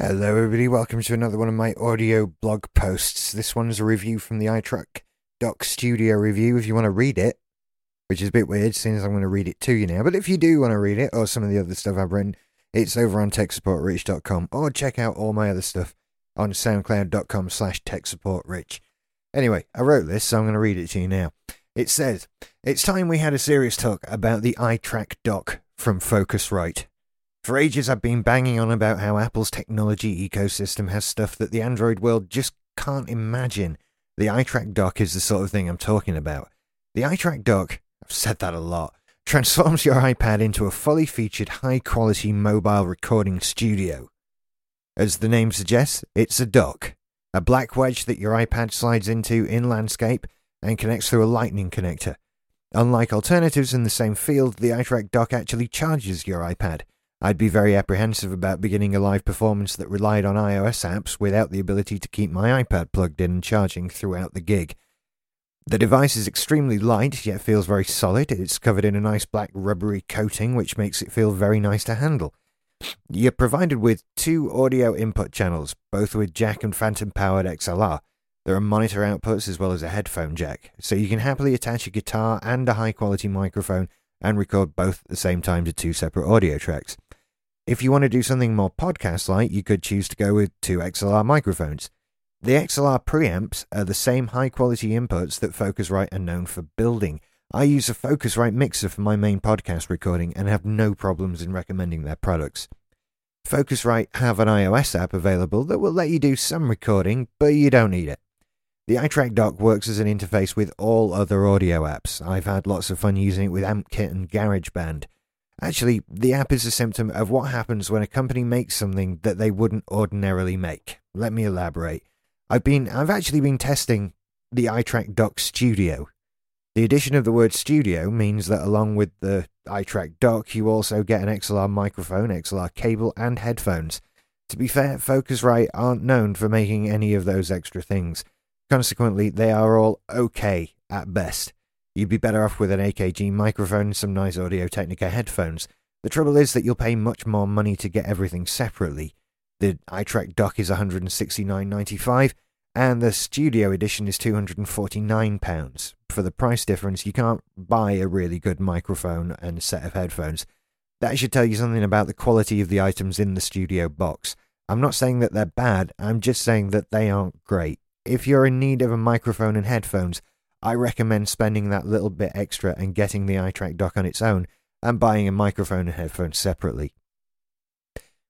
Hello, everybody. Welcome to another one of my audio blog posts. This one's a review from the iTrack Dock Studio review. If you want to read it, which is a bit weird, seeing as I'm going to read it to you now. But if you do want to read it or some of the other stuff I've written, it's over on techsupportrich.com or check out all my other stuff on soundcloud.com slash techsupportrich. Anyway, I wrote this, so I'm going to read it to you now. It says, It's time we had a serious talk about the iTrack dock from Focusrite. For ages, I've been banging on about how Apple's technology ecosystem has stuff that the Android world just can't imagine. The iTrack dock is the sort of thing I'm talking about. The iTrack dock, I've said that a lot, transforms your iPad into a fully featured high quality mobile recording studio. As the name suggests, it's a dock, a black wedge that your iPad slides into in landscape and connects through a lightning connector. Unlike alternatives in the same field, the iTrack dock actually charges your iPad I'd be very apprehensive about beginning a live performance that relied on iOS apps without the ability to keep my iPad plugged in and charging throughout the gig. The device is extremely light, yet feels very solid. It's covered in a nice black rubbery coating, which makes it feel very nice to handle. You're provided with two audio input channels, both with jack and phantom powered XLR. There are monitor outputs as well as a headphone jack, so you can happily attach a guitar and a high quality microphone and record both at the same time to two separate audio tracks. If you want to do something more podcast like, you could choose to go with two XLR microphones. The XLR preamps are the same high quality inputs that Focusrite are known for building. I use a Focusrite mixer for my main podcast recording and have no problems in recommending their products. Focusrite have an iOS app available that will let you do some recording, but you don't need it. The iTrack dock works as an interface with all other audio apps. I've had lots of fun using it with AmpKit and GarageBand. Actually, the app is a symptom of what happens when a company makes something that they wouldn't ordinarily make. Let me elaborate. I've been I've actually been testing the iTrack Dock Studio. The addition of the word studio means that along with the iTrack dock, you also get an XLR microphone, XLR cable, and headphones. To be fair, Focusrite aren't known for making any of those extra things. Consequently, they are all okay at best. You'd be better off with an AKG microphone and some nice Audio Technica headphones. The trouble is that you'll pay much more money to get everything separately. The iTrack dock is £169.95 and the studio edition is £249. For the price difference, you can't buy a really good microphone and set of headphones. That should tell you something about the quality of the items in the studio box. I'm not saying that they're bad, I'm just saying that they aren't great. If you're in need of a microphone and headphones, I recommend spending that little bit extra and getting the iTrack dock on its own and buying a microphone and headphones separately.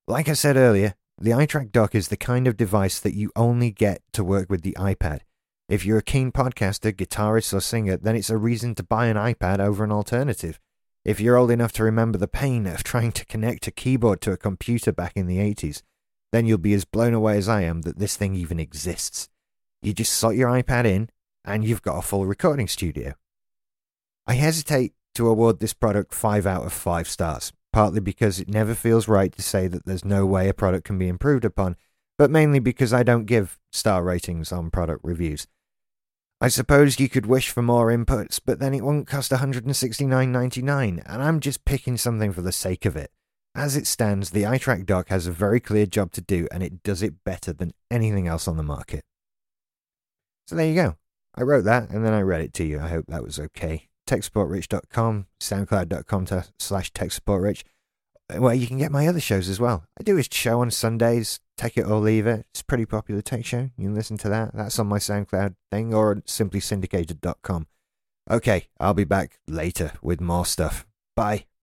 Like I said earlier, the iTrack dock is the kind of device that you only get to work with the iPad. If you're a keen podcaster, guitarist, or singer, then it's a reason to buy an iPad over an alternative. If you're old enough to remember the pain of trying to connect a keyboard to a computer back in the 80s, then you'll be as blown away as I am that this thing even exists. You just slot your iPad in, and you've got a full recording studio. I hesitate to award this product 5 out of 5 stars, partly because it never feels right to say that there's no way a product can be improved upon, but mainly because I don't give star ratings on product reviews. I suppose you could wish for more inputs, but then it won't cost $169.99, and I'm just picking something for the sake of it. As it stands, the iTrack dock has a very clear job to do, and it does it better than anything else on the market. So there you go. I wrote that and then I read it to you. I hope that was okay. TechSupportRich.com, SoundCloud.com to, slash TechSupportRich, uh, where you can get my other shows as well. I do a show on Sundays, Take It or Leave It. It's a pretty popular tech show. You can listen to that. That's on my SoundCloud thing or simply simplysyndicated.com. Okay, I'll be back later with more stuff. Bye.